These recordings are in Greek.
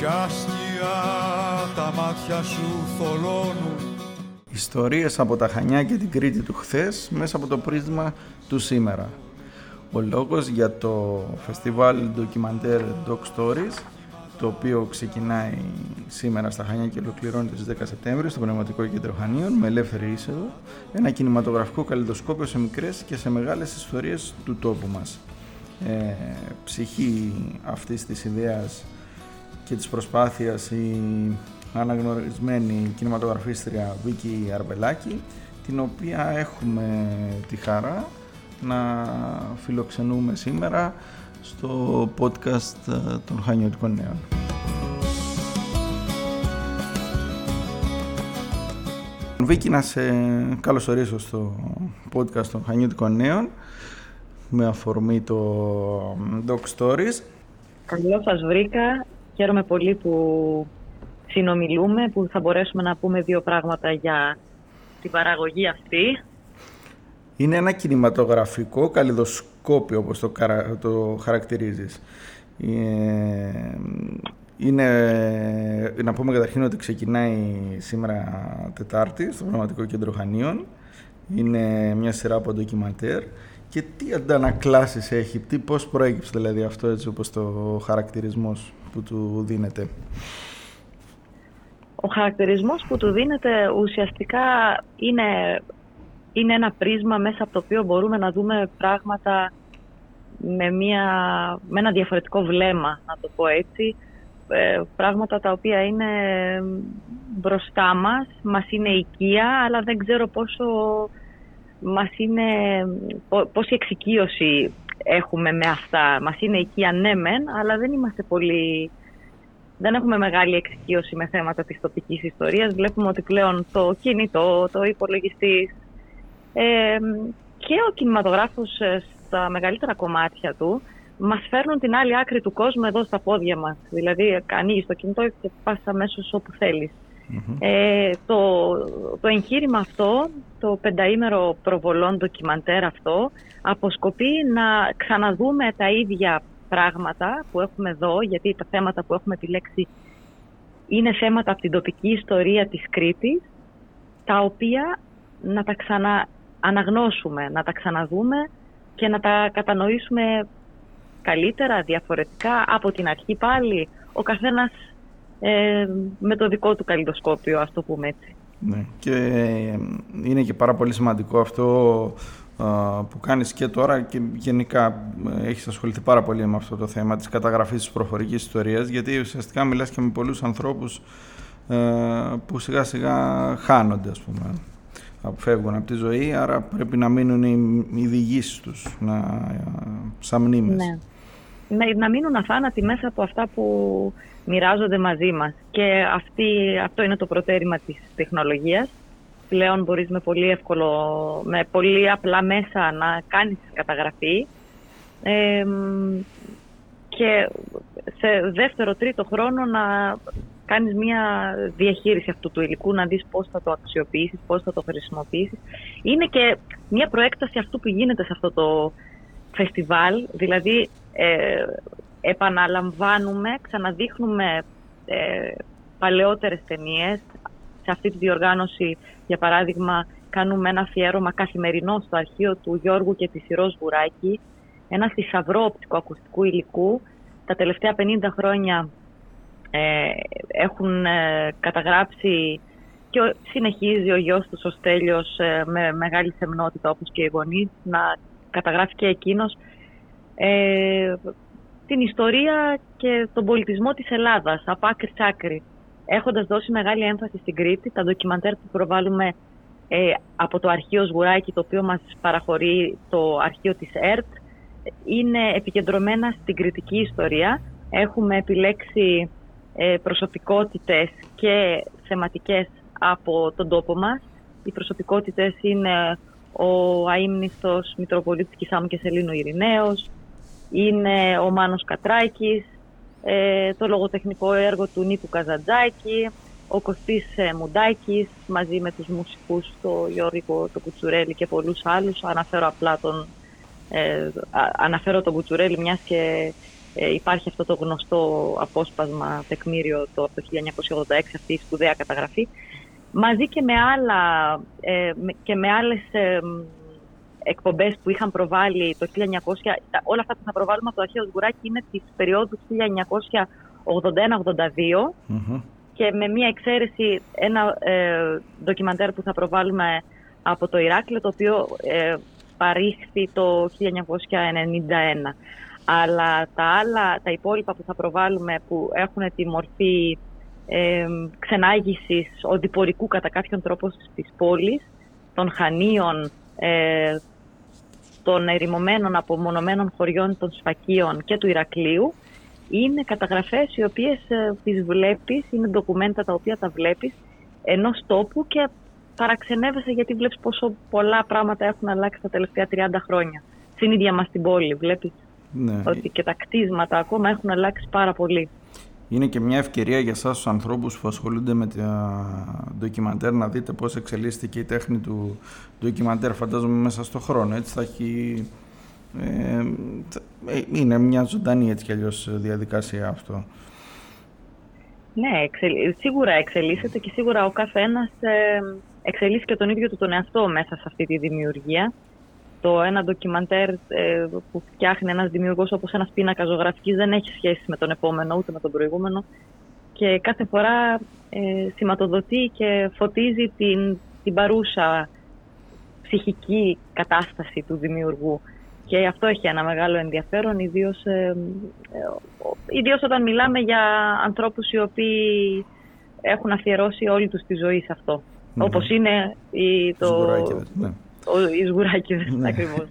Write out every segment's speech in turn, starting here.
Ποια σκιά τα μάτια σου θολώνουν Ιστορίες από τα Χανιά και την Κρήτη του χθες μέσα από το πρίσμα του σήμερα. Ο λόγος για το φεστιβάλ ντοκιμαντέρ Doc Stories το οποίο ξεκινάει σήμερα στα Χανιά και ολοκληρώνεται στις 10 Σεπτέμβρη στο Πνευματικό Κέντρο Χανίων με ελεύθερη είσοδο, ένα κινηματογραφικό καλλιδοσκόπιο σε μικρές και σε μεγάλες ιστορίες του τόπου μας. Ε, ψυχή αυτής της ιδέας και της προσπάθειας η αναγνωρισμένη κινηματογραφίστρια Βίκη Αρβελάκη την οποία έχουμε τη χαρά να φιλοξενούμε σήμερα στο podcast ε, των Χανιωτικών Νέων. Βίκη, να σε καλωσορίσω στο podcast των Χανιωτικών Νέων με αφορμή το Doc Stories. Καλώς σας βρήκα. Χαίρομαι πολύ που συνομιλούμε, που θα μπορέσουμε να πούμε δύο πράγματα για την παραγωγή αυτή. Είναι ένα κινηματογραφικό καλλιδοσκόπιο, όπως το, το χαρακτηρίζεις. Ε, είναι, να πούμε καταρχήν ότι ξεκινάει σήμερα Τετάρτη στο Πραγματικό Κέντρο Χανίων. Είναι μια σειρά από ντοκιμαντέρ. Και τι αντανακλάσεις έχει, τι, πώς προέκυψε δηλαδή αυτό έτσι όπως το χαρακτηρισμός; Που του δίνεται. Ο χαρακτηρισμός που του δίνεται ουσιαστικά είναι, είναι ένα πρίσμα μέσα από το οποίο μπορούμε να δούμε πράγματα με, μια, με ένα διαφορετικό βλέμμα, να το πω έτσι. Ε, πράγματα τα οποία είναι μπροστά μας, μας είναι οικία, αλλά δεν ξέρω πόσο μας είναι, πόση εξοικείωση έχουμε με αυτά. Μας είναι οικία ναι μεν, αλλά δεν είμαστε πολύ δεν έχουμε μεγάλη εξοικείωση με θέματα της τοπικής ιστορίας. Βλέπουμε ότι πλέον το κινητό, το υπολογιστής ε, και ο κινηματογράφος ε, στα μεγαλύτερα κομμάτια του μας φέρνουν την άλλη άκρη του κόσμου εδώ στα πόδια μας. Δηλαδή ανοίγει το κινητό και πας αμέσως όπου Ε, το, το εγχείρημα αυτό, το πενταήμερο προβολών ντοκιμαντέρ αυτό, αποσκοπεί να ξαναδούμε τα ίδια πράγματα που έχουμε εδώ, γιατί τα θέματα που έχουμε επιλέξει είναι θέματα από την τοπική ιστορία της Κρήτης, τα οποία να τα ξανααναγνώσουμε, να τα ξαναδούμε και να τα κατανοήσουμε καλύτερα, διαφορετικά, από την αρχή πάλι, ο καθένας ε, με το δικό του καλλιδοσκόπιο, ας το πούμε έτσι. Ναι. Και ε, είναι και πάρα πολύ σημαντικό αυτό που κάνεις και τώρα και γενικά ε, έχεις ασχοληθεί πάρα πολύ με αυτό το θέμα της καταγραφής της προφορικής ιστορίας γιατί ουσιαστικά μιλάς και με πολλούς ανθρώπους ε, που σιγά σιγά χάνονται ας πούμε αποφεύγουν από τη ζωή άρα πρέπει να μείνουν οι διηγήσεις τους να, σαν μνήμες. Ναι. Να, να μείνουν αφάνατοι μέσα από αυτά που μοιράζονται μαζί μας. Και αυτή, αυτό είναι το προτέρημα της τεχνολογίας. Πλέον μπορείς με πολύ εύκολο, με πολύ απλά μέσα να κάνεις καταγραφή. Και σε δεύτερο, τρίτο χρόνο να κάνεις μια διαχείριση αυτού του υλικού, να δεις πώς θα το αξιοποιήσεις, πώς θα το χρησιμοποιήσεις. Είναι και μια προέκταση αυτού που γίνεται σε αυτό το φεστιβάλ, δηλαδή ε, επαναλαμβάνουμε, ξαναδείχνουμε ε, παλαιότερες ταινίες, σε αυτή τη διοργάνωση, για παράδειγμα, κάνουμε ένα αφιέρωμα καθημερινό στο αρχείο του Γιώργου και της Ιρός Βουράκη, ένα θησαυρό οπτικοακουστικού υλικού. Τα τελευταία 50 χρόνια ε, έχουν ε, καταγράψει και συνεχίζει ο γιος τους ο Στέλιος ε, με μεγάλη σεμνότητα όπως και οι γονείς να καταγράφει και εκείνος ε, την ιστορία και τον πολιτισμό της Ελλάδας από άκρη άκρη έχοντας δώσει μεγάλη έμφαση στην Κρήτη, τα ντοκιμαντέρ που προβάλλουμε ε, από το αρχείο Σγουράκη, το οποίο μας παραχωρεί το αρχείο της ΕΡΤ, είναι επικεντρωμένα στην κριτική ιστορία. Έχουμε επιλέξει ε, προσωπικότητες και θεματικές από τον τόπο μας. Οι προσωπικότητες είναι ο αείμνηστος Μητροπολίτης Κισάμου και Σελήνου Ειρηναίος, είναι ο Μάνος Κατράκης, ε, το λογοτεχνικό έργο του Νίκου Καζαντζάκη, ο Κωστής ε, Μουντάκης μαζί με τους μουσικούς, το Γιώργο, το Κουτσουρέλη και πολλούς άλλους. Αναφέρω απλά τον, ε, αναφέρω τον Κουτσουρέλη μιας και ε, υπάρχει αυτό το γνωστό απόσπασμα τεκμήριο το, από το 1986, αυτή η σπουδαία καταγραφή, μαζί και με, άλλα, ε, και με άλλες ε, εκπομπές που είχαν προβάλει το 1900, όλα αυτά που θα προβάλλουμε από το αρχαίο Σγουράκι είναι της περίοδου 1981-82 και με μία εξαίρεση ένα ε, ντοκιμαντέρ που θα προβάλλουμε από το Ηράκλειο, το οποίο ε, παρήχθη το 1991. Αλλά τα άλλα, τα υπόλοιπα που θα προβάλλουμε που έχουν τη μορφή ε, ξενάγησης οδηπορικού κατά κάποιον τρόπο της πόλης, των Χανίων, ε, των ερημωμένων απομονωμένων χωριών των Σφακίων και του Ηρακλείου, είναι καταγραφές οι οποίες ε, τις βλέπεις, είναι ντοκουμέντα τα οποία τα βλέπεις ενός τόπου και παραξενεύεσαι γιατί βλέπεις πόσο πολλά πράγματα έχουν αλλάξει τα τελευταία 30 χρόνια. Στην ίδια μας την πόλη βλέπεις ναι. ότι και τα κτίσματα ακόμα έχουν αλλάξει πάρα πολύ. Είναι και μια ευκαιρία για εσάς τους ανθρώπους που ασχολούνται με τα ντοκιμαντέρ να δείτε πώς εξελίσσεται η τέχνη του ντοκιμαντέρ φαντάζομαι μέσα στον χρόνο. Έτσι θα έχει ε, είναι μια ζωντανή έτσι κι αλλιώς διαδικασία αυτό. Ναι, σίγουρα εξελίσσεται και σίγουρα ο καθένας ε, εξελίσσει και τον ίδιο του τον εαυτό μέσα σε αυτή τη δημιουργία. Το ένα ντοκιμαντέρ ε, που φτιάχνει ένας δημιουργός όπως ένας πίνακας ζωγραφικής δεν έχει σχέση με τον επόμενο ούτε με τον προηγούμενο και κάθε φορά ε, σηματοδοτεί και φωτίζει την, την παρούσα ψυχική κατάσταση του δημιουργού. Και αυτό έχει ένα μεγάλο ενδιαφέρον, ιδίως, ε, ε, ιδίως όταν μιλάμε για ανθρώπους οι οποίοι έχουν αφιερώσει όλη τους τη ζωή σε αυτό. Ναι. Όπως είναι η, το, ναι. ο, οι σγουράκιδες, ναι. ακριβώς.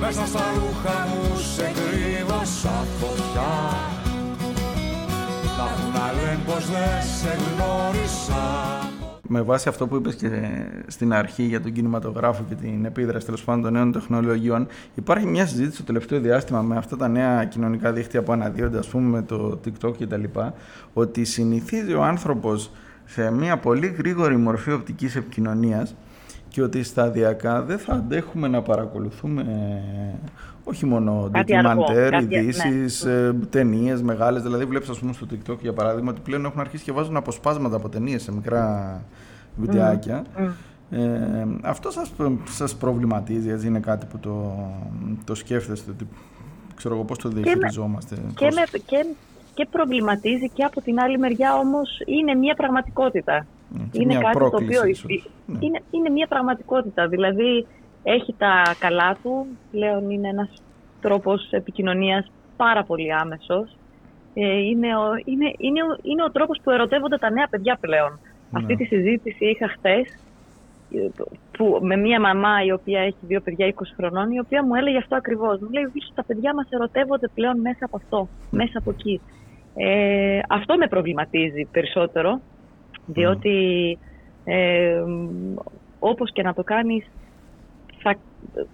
Μέσα στα ρούχα μου σε κρύβωσα φωτιά Να λένε πως δεν σε γνώρισα με βάση αυτό που είπες και στην αρχή για τον κινηματογράφο και την επίδραση τέλος πάντων των νέων τεχνολογιών, υπάρχει μια συζήτηση το τελευταίο διάστημα με αυτά τα νέα κοινωνικά δίκτυα που αναδύονται, ας πούμε με το TikTok κτλ., ότι συνηθίζει ο άνθρωπος σε μια πολύ γρήγορη μορφή οπτικής επικοινωνίας και ότι σταδιακά δεν θα αντέχουμε να παρακολουθούμε όχι μόνο ντοκιμαντέρ, ειδήσει, ναι. ε, ταινίες μεγάλες. Δηλαδή, βλέπεις, ας πούμε, στο TikTok για παράδειγμα, ότι πλέον έχουν αρχίσει και βάζουν αποσπάσματα από ταινίες σε μικρά βιντεάκια. Mm. Ε, αυτό σας, σας προβληματίζει, έτσι είναι κάτι που το, το σκέφτεστε, ότι, ξέρω εγώ πώς το διαχειριζόμαστε. Και, με, και, και προβληματίζει και από την άλλη μεριά όμως είναι μια πραγματικότητα. Είναι κάτι το οποίο ναι. είναι, είναι μια πραγματικότητα, δηλαδή έχει τα καλά του, πλέον είναι ένας τρόπος επικοινωνίας πάρα πολύ άμεσος. Ε, είναι, ο, είναι, είναι, ο, είναι ο τρόπος που ερωτεύονται τα νέα παιδιά πλέον. Ναι. Αυτή τη συζήτηση είχα χθες που, με μία μαμά η οποία έχει δύο παιδιά 20 χρονών, η οποία μου έλεγε αυτό ακριβώς. Μου λέει, τα παιδιά μας ερωτεύονται πλέον μέσα από αυτό, ναι. μέσα από εκεί. Ε, αυτό με προβληματίζει περισσότερο, διότι ε, όπως και να το κάνεις, θα,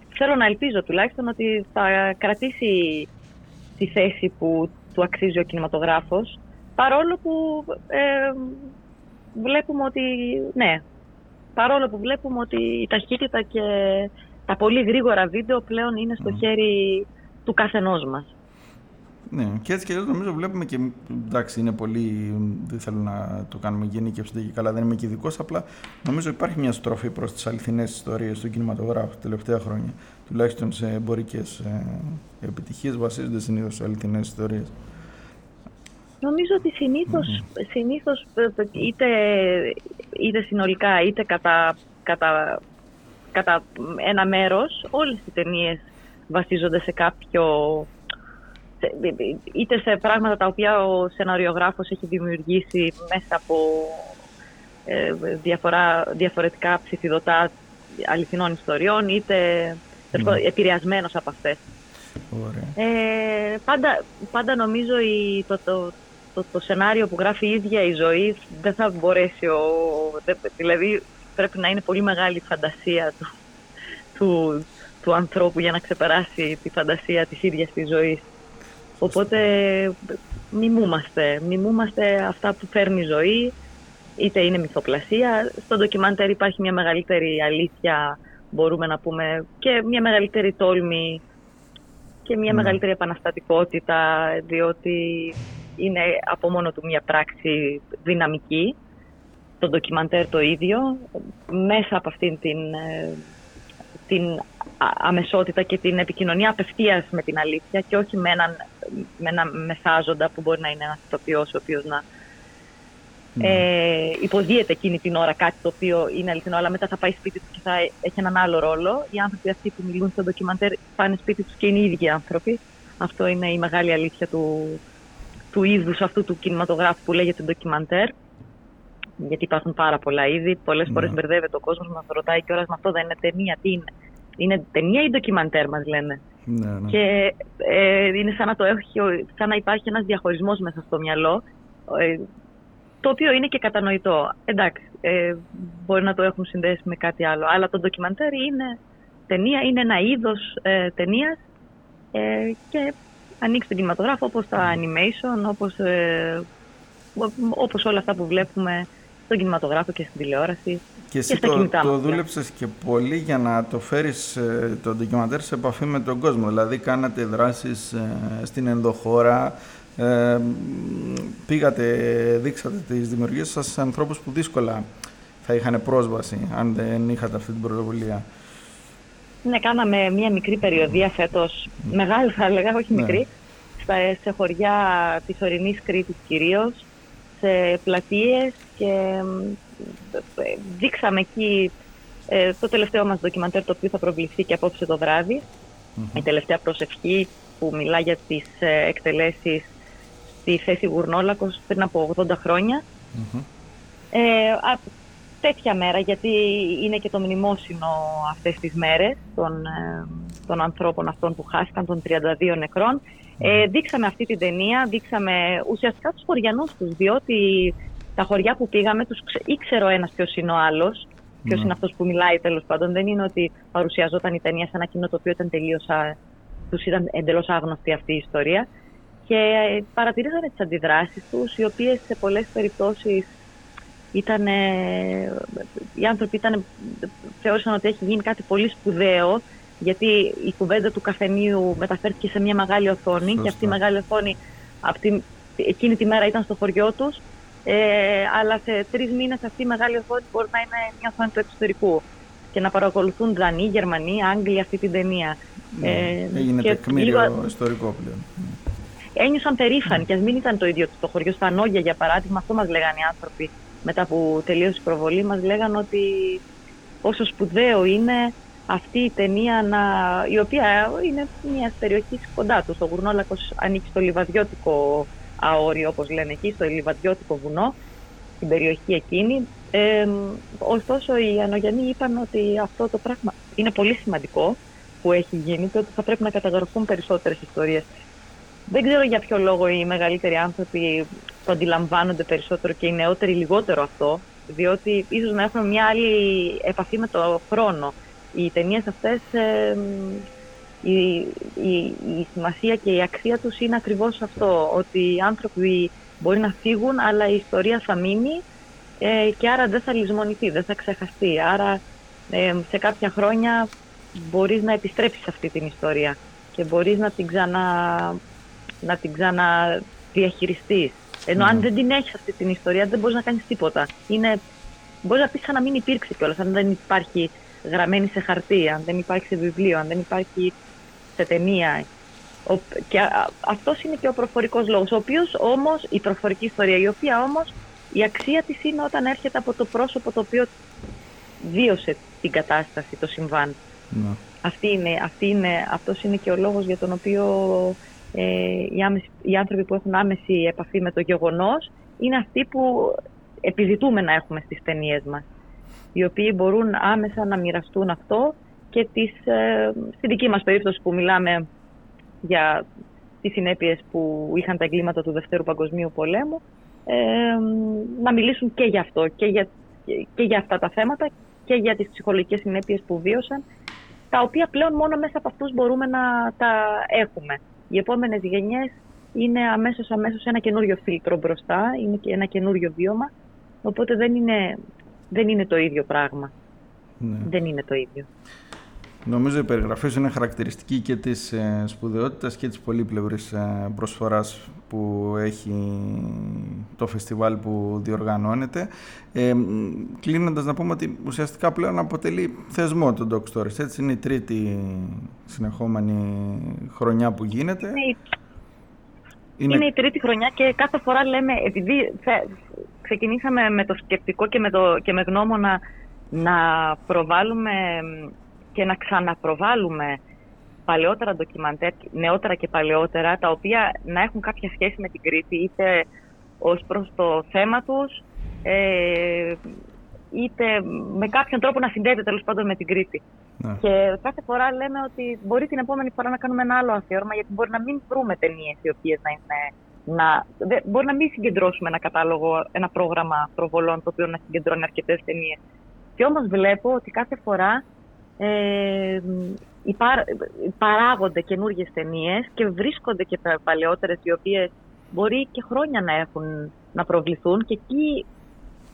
θέλω να ελπίζω τουλάχιστον ότι θα κρατήσει τη θέση που του αξίζει ο κινηματογράφος, παρόλο που ε, βλέπουμε ότι, ναι, παρόλο που βλέπουμε ότι η ταχύτητα και τα πολύ γρήγορα βίντεο πλέον είναι στο χέρι του καθενός μας. Ναι, και έτσι και έτσι νομίζω βλέπουμε και. Εντάξει, είναι πολύ. Δεν θέλω να το κάνουμε γενίκευση και καλά, δεν είμαι και ειδικός. Απλά νομίζω υπάρχει μια στροφή προς τις αληθινές ιστορίες του κινηματογράφου τα τελευταία χρόνια. Τουλάχιστον σε εμπορικές ε, επιτυχίες βασίζονται συνήθως σε αληθινές ιστορίες. Νομίζω ότι συνήθως, mm-hmm. συνήθως ε, είτε, είτε συνολικά είτε κατά, κατά, κατά ένα μέρος όλες οι ταινίες βασίζονται σε κάποιο είτε σε πράγματα τα οποία ο σεναριογράφος έχει δημιουργήσει μέσα από ε, διαφορά, διαφορετικά ψηφιδωτά αληθινών ιστοριών, είτε mm. επηρεασμένος από αυτές. Ε, πάντα, πάντα νομίζω η, το, το, το, το, σενάριο που γράφει η ίδια η ζωή δεν θα μπορέσει, ο, δηλαδή πρέπει να είναι πολύ μεγάλη η φαντασία του, του, του ανθρώπου για να ξεπεράσει τη φαντασία της ίδιας της ζωής. Οπότε μιμούμαστε, μιμούμαστε αυτά που φέρνει η ζωή, είτε είναι μυθοπλασία. Στο ντοκιμάντερ υπάρχει μια μεγαλύτερη αλήθεια, μπορούμε να πούμε, και μια μεγαλύτερη τόλμη και μια Ναι. μεγαλύτερη επαναστατικότητα, διότι είναι από μόνο του μια πράξη δυναμική. Το ντοκιμαντέρ το ίδιο, μέσα από αυτήν την, ε, την α- αμεσότητα και την επικοινωνία απευθείας με την αλήθεια και όχι με έναν, με ένα μεσάζοντα που μπορεί να είναι ένας ηθοποιός ο οποίος να Ναι. ε, υποδίεται εκείνη την ώρα κάτι το οποίο είναι αληθινό, αλλά μετά θα πάει σπίτι του και θα έχει έναν άλλο ρόλο. Οι άνθρωποι αυτοί που μιλούν στο ντοκιμαντέρ πάνε σπίτι τους και είναι οι ίδιοι άνθρωποι. Αυτό είναι η μεγάλη αλήθεια του, του είδους αυτού του κινηματογράφου που λέγεται ντοκιμαντέρ. Γιατί υπάρχουν πάρα πολλά είδη. Πολλές Ναι. φορές μπερδεύεται ο κόσμος, μας ρωτάει και ώρα με αυτό δεν είναι ταινία. Τι είναι, είναι ταινία ή ντοκιμαντέρ, μας λένε. Ναι, ναι. Και ε, είναι σαν να, το έχει, ο- σαν να υπάρχει ένας διαχωρισμός μέσα στο μυαλό, ε, το οποίο είναι και κατανοητό. Εντάξει, ε, μπορεί να το έχουν συνδέσει με κάτι άλλο, αλλά το ντοκιμαντέρ είναι ταινία, είναι ένα είδος ε, ταινίας ε, και ανοίξει τον κινηματογράφο όπως τα animation, όπως, ε, ό- όπως όλα αυτά που βλέπουμε στον κινηματογράφο και στην τηλεόραση. Και εσύ στα το, κινητά το μας, δούλεψες και πολύ για να το φέρεις ε, το ντοκιμαντέρ σε επαφή με τον κόσμο. Δηλαδή κάνατε δράσεις ε, στην ενδοχώρα, ε, μ, πήγατε, δείξατε τις δημιουργίες σας σε ανθρώπους που δύσκολα θα είχαν πρόσβαση αν δεν είχατε αυτή την πρωτοβουλία. Ναι, κάναμε μία μικρή περιοδία φέτος, μεγάλη θα έλεγα, όχι Ναι. μικρή, στα, σε χωριά της ορεινής Κρήτης κυρίως, σε πλατείες και μ, ε, δείξαμε εκεί ε, το τελευταίο μας ντοκιμαντέρ το οποίο θα προβληθεί και απόψε το βράδυ, η τελευταία προσευχή που μιλά για τις ε, εκτελέσεις στη θέση Γουρνόλακος πριν από 80 χρόνια. Μμμ. Ε, α, τέτοια μέρα, γιατί είναι και το μνημόσυνο αυτές τις μέρες των, ε, των ανθρώπων αυτών που χάθηκαν, των 32 νεκρών. Ε, δείξαμε αυτή την ταινία, δείξαμε ουσιαστικά τους χωριανούς τους, διότι τα χωριά που πήγαμε τους ξε- ήξερε ο ένας ποιος είναι ο άλλος, ποιος Ναι. είναι αυτός που μιλάει τέλος πάντων. Δεν είναι ότι παρουσιαζόταν η ταινία σε ένα κοινό το οποίο ήταν τελείως, α- τους ήταν εντελώς άγνωστη αυτή η ιστορία. Και ε, παρατηρήσαμε τις αντιδράσεις τους, οι οποίες σε πολλές περιπτώσεις ήταν, οι άνθρωποι ήταν, θεώρησαν ότι έχει γίνει κάτι πολύ σπουδαίο γιατί η κουβέντα του καφενείου μεταφέρθηκε σε μια μεγάλη οθόνη Σωστά. και αυτή η μεγάλη οθόνη από την, εκείνη τη μέρα ήταν στο χωριό τους ε, αλλά σε τρεις μήνες αυτή η μεγάλη οθόνη μπορεί να είναι μια οθόνη του εξωτερικού και να παρακολουθούν Δανείοι, Γερμανοί, Άγγλοι αυτή την ταινία. Ναι. Ε, Έγινε και τεκμήριο λίγο- ιστορικό πλέον. ένιωσαν περήφανοι και ας μην ήταν το ίδιο το χωριό. Στα Νόγια, για παράδειγμα, αυτό μας λέγανε οι άνθρωποι μετά που τελείωσε η προβολή, μας λέγανε ότι πόσο σπουδαίο είναι αυτή η ταινία, να, η οποία είναι μιας περιοχής κοντά τους. Ο Γουρνόλακος ανήκει στο λιβαδιώτικο αόριο, όπως λένε εκεί, στο λιβαδιώτικο βουνό, στην περιοχή εκείνη. Ε, ωστόσο, οι Ανογιανοί είπαν ότι αυτό το πράγμα είναι πολύ σημαντικό που έχει γίνει και ότι θα πρέπει να καταγραφούν περισσότερες ιστορίες. Δεν ξέρω για ποιο λόγο οι μεγαλύτεροι άνθρωποι το αντιλαμβάνονται περισσότερο και οι νεότεροι λιγότερο αυτό, διότι ίσως να έχουν μια άλλη επαφή με το χρόνο. Οι ταινίες αυτές, ε, η, η, η σημασία και η αξία τους είναι ακριβώς αυτό, ότι οι άνθρωποι μπορεί να φύγουν, αλλά η ιστορία θα μείνει ε, και άρα δεν θα λησμονηθεί, δεν θα ξεχαστεί. Άρα ε, σε κάποια χρόνια μπορείς να επιστρέψεις σε αυτή την ιστορία και μπορείς να την ξανα να την ξαναδιαχειριστείς. Ενώ αν Ναι. δεν την έχεις αυτή την ιστορία δεν μπορείς να κάνεις τίποτα. Είναι, μπορείς να πεις σαν να μην υπήρξε κιόλας, αν δεν υπάρχει γραμμένη σε χαρτί, αν δεν υπάρχει σε βιβλίο, αν δεν υπάρχει σε ταινία. Ο, και α, αυτός είναι και ο προφορικός λόγος, ο οποίος όμως, η προφορική ιστορία, η οποία όμως η αξία της είναι όταν έρχεται από το πρόσωπο το οποίο βίωσε την κατάσταση, το συμβάν. Ναι. Αυτή είναι, αυτή είναι, αυτός είναι και ο λόγος για τον οποίο ε, οι, άμεση, οι άνθρωποι που έχουν άμεση επαφή με το γεγονός είναι αυτοί που επιζητούμε να έχουμε στις ταινίες μας. Οι οποίοι μπορούν άμεσα να μοιραστούν αυτό και τις, ε, στη δική μας περίπτωση που μιλάμε για τις συνέπειες που είχαν τα εγκλήματα του Δευτέρου Παγκοσμίου Πολέμου ε, να μιλήσουν και για αυτό και για, και για αυτά τα θέματα και για τις ψυχολογικές συνέπειες που βίωσαν τα οποία πλέον μόνο μέσα από αυτούς μπορούμε να τα έχουμε. Οι επόμενες γενιές είναι αμέσως αμέσως ένα καινούριο φίλτρο μπροστά, είναι και ένα καινούριο βίωμα, οπότε δεν είναι, δεν είναι το ίδιο πράγμα. Ναι. Δεν είναι το ίδιο. Νομίζω η περιγραφή σου είναι χαρακτηριστική και της ε, σπουδαιότητας και της πολύπλευρης ε, προσφοράς που έχει το φεστιβάλ που διοργανώνεται. Ε, κλείνοντας να πούμε ότι ουσιαστικά πλέον αποτελεί θεσμό το Dog Stories. Έτσι είναι η τρίτη συνεχόμενη χρονιά που γίνεται. Είναι... είναι η τρίτη χρονιά και κάθε φορά λέμε, επειδή ξεκινήσαμε με το σκεπτικό και με, το, και με γνώμονα να προβάλλουμε και να ξαναπροβάλλουμε παλαιότερα ντοκιμαντέρ, νεότερα και παλαιότερα, τα οποία να έχουν κάποια σχέση με την Κρήτη, είτε ως προς το θέμα τους, ε, είτε με κάποιον τρόπο να συνδέεται τέλος πάντων με την Κρήτη. Ναι. Και κάθε φορά λέμε ότι μπορεί την επόμενη φορά να κάνουμε ένα άλλο αφιέρωμα, γιατί μπορεί να μην βρούμε ταινίες οι οποίες να είναι. Να, μπορεί να μην συγκεντρώσουμε ένα κατάλογο, ένα πρόγραμμα προβολών το οποίο να συγκεντρώνει αρκετές ταινίες. Και όμως βλέπω ότι κάθε φορά ε, υπά, παράγονται καινούργιες ταινίες και βρίσκονται και παλαιότερες οι οποίες μπορεί και χρόνια να έχουν να προβληθούν και εκεί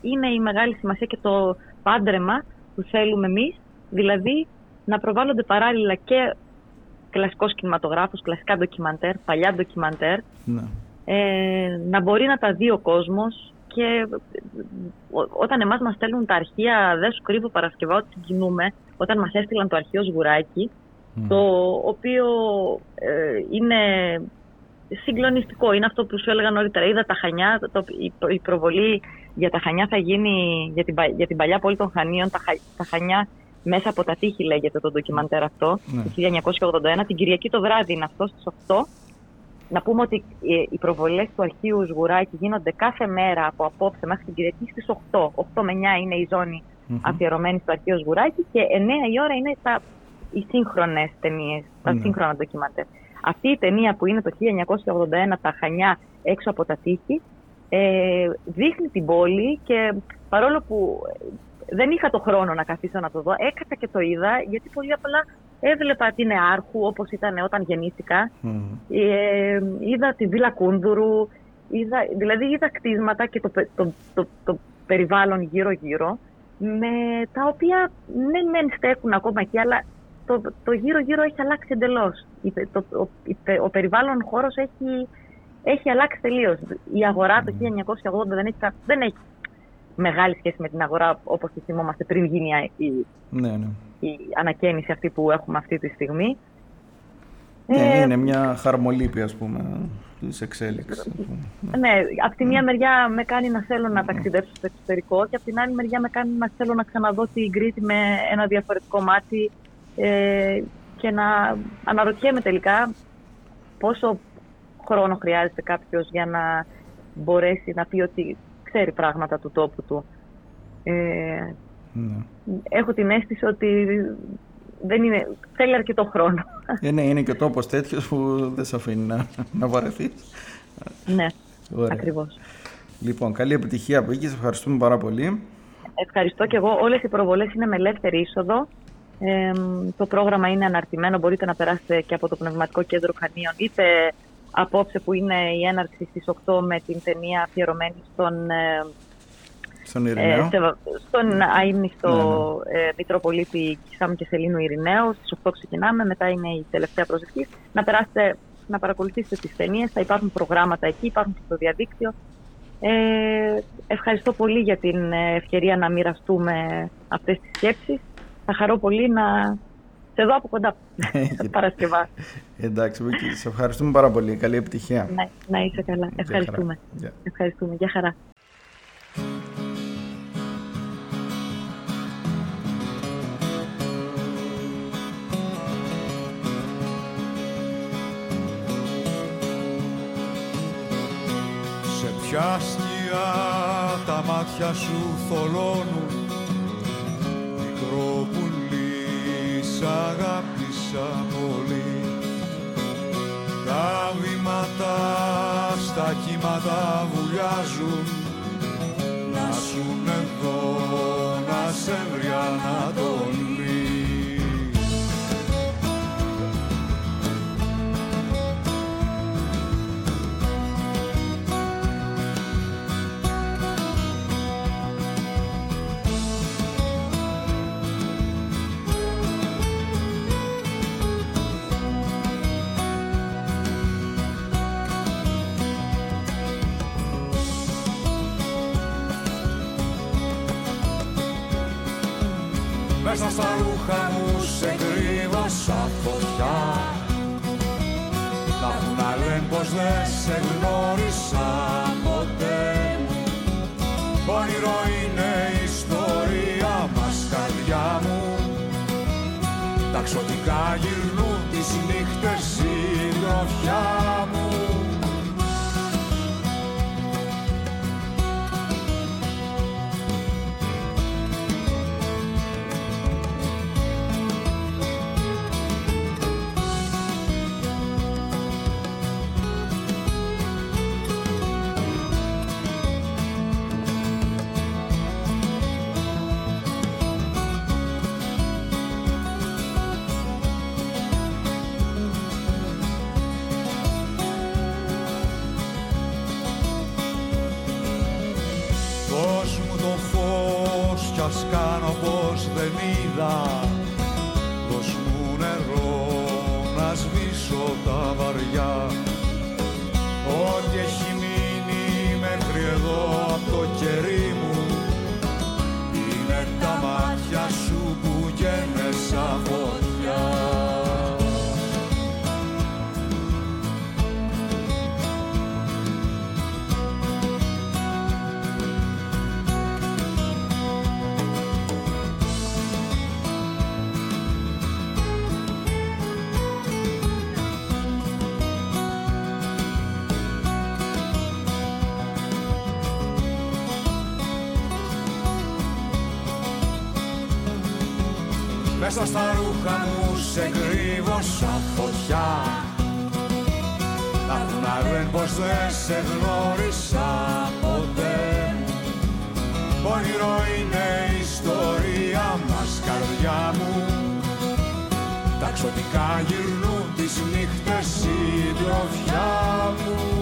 είναι η μεγάλη σημασία και το πάντρεμα που θέλουμε εμείς, δηλαδή να προβάλλονται παράλληλα και κλασικός κινηματογράφος, κλασικά ντοκιμαντέρ, παλιά ντοκιμαντέρ, ναι. Ε, να μπορεί να τα δει ο κόσμος και όταν εμάς μας στέλνουν τα αρχεία, δεν σου κρύβω Παρασκευά ότι συγκινούμε, όταν μας έστειλαν το αρχείο Σγουράκη, το οποίο ε, είναι συγκλονιστικό. Είναι αυτό που σου έλεγα νωρίτερα. Είδα τα Χανιά, το, η, η προβολή για τα Χανιά θα γίνει, για την, για την παλιά πόλη των Χανίων, τα, τα Χανιά μέσα από τα τείχη λέγεται το ντοκιμαντέρ αυτό, ναι. το 1981. Την Κυριακή το βράδυ είναι αυτό στις 8. Να πούμε ότι οι προβολές του αρχείου Σγουράκη γίνονται κάθε μέρα από απόψε μέχρι την Κυριακή στις 8. 8 με 9 είναι η ζώνη mm-hmm. αφιερωμένη στο αρχείο Σγουράκη και 9 η ώρα είναι τα, οι σύγχρονες ταινίες, τα mm-hmm. σύγχρονα ντοκιμαντέρ. Αυτή η ταινία που είναι το 1981 τα Χανιά έξω από τα τείχη ε, δείχνει την πόλη και παρόλο που δεν είχα το χρόνο να καθίσω να το δω, έκατα και το είδα γιατί πολύ απλά έβλεπα την Εάρχου όπως ήταν όταν γεννήθηκα. Ε, είδα τη Βίλα Κούνδουρου, είδα, δηλαδή είδα κτίσματα και το, το, το, το περιβάλλον γύρω-γύρω με τα οποία ναι μεν στέκουν ακόμα εκεί αλλά το, το γύρω-γύρω έχει αλλάξει εντελώς. Ο, ο περιβάλλον χώρος έχει, έχει αλλάξει τελείως. Η αγορά το 1980 δεν έχει, δεν έχει μεγάλη σχέση με την αγορά όπως τη θυμόμαστε πριν γίνει η, ναι, ναι. Η ανακαίνιση αυτή που έχουμε αυτή τη στιγμή. Ναι, ε, είναι μια χαρμολύπη ας πούμε της εξέλιξης. Ναι, από τη μία μεριά με κάνει να θέλω να ταξιδέψω στο εξωτερικό και από την άλλη μεριά με κάνει να θέλω να ξαναδώ την Κρήτη με ένα διαφορετικό μάτι ε, και να αναρωτιέμαι τελικά πόσο χρόνο χρειάζεται κάποιος για να μπορέσει να πει ότι ξέρει πράγματα του τόπου του. Ε, ναι. Έχω την αίσθηση ότι δεν είναι, θέλει αρκετό χρόνο. Ε, ναι, είναι και ο τόπος τέτοιος που δεν σε αφήνει να, να βαρεθείς. Ναι, Ωραία. ακριβώς. Λοιπόν, καλή επιτυχία που είχες. Ευχαριστούμε πάρα πολύ. Ευχαριστώ και εγώ. Όλες οι προβολές είναι με ελεύθερη είσοδο. Ε, το πρόγραμμα είναι αναρτημένο. Μπορείτε να περάσετε και από το Πνευματικό Κέντρο Χανίων είτε απόψε που είναι η έναρξη στις 8 με την ταινία αφιερωμένη στον, ε, στον, Ειρηναίο. Ε, στον αείμνηστο ναι, ναι. Ε, Μητροπολίτη Κισάμου και Σελήνου Ειρηναίου. Στις 8 ξεκινάμε, μετά είναι η τελευταία προσευχή. Να περάσετε να παρακολουθήσετε τις ταινίες, θα υπάρχουν προγράμματα εκεί, υπάρχουν και στο διαδίκτυο. Ε, ευχαριστώ πολύ για την ευκαιρία να μοιραστούμε αυτές τις σκέψεις. Θα χαρώ πολύ να σε δω από κοντά Παρασκευά. Εντάξει, σε ευχαριστούμε πάρα πολύ. Καλή επιτυχία. Ναι, να είσαι καλά. Ευχαριστούμε. Για Ευχαριστούμε. Γεια χαρά. Ποια σκιά τα μάτια σου θολώνουν. Μικρό σ' αγάπησα πολύ Τα βήματα στα κύματα βουλιάζουν. Να σου εδώ, να σε βρει Μέσα στα ρούχα μου σε κρύβω σαν φωτιά. Να που να λένε πως δεν σε γνώρισα ποτέ. Όνειρο είναι η ιστορία μας καρδιά μου. Τα ξωτικά γυρνούν τις νύχτες συντροφιά μου κάνω πως δεν είδα. Μέσα στα ρούχα μου σε κρύβω σαν φωτιά. Να φουναρέν πως δεν σε γνώρισα ποτέ. Πόνιρο είναι η ιστορία μας καρδιά μου. Τα ξωτικά γυρνούν τις νύχτες συντροφιά μου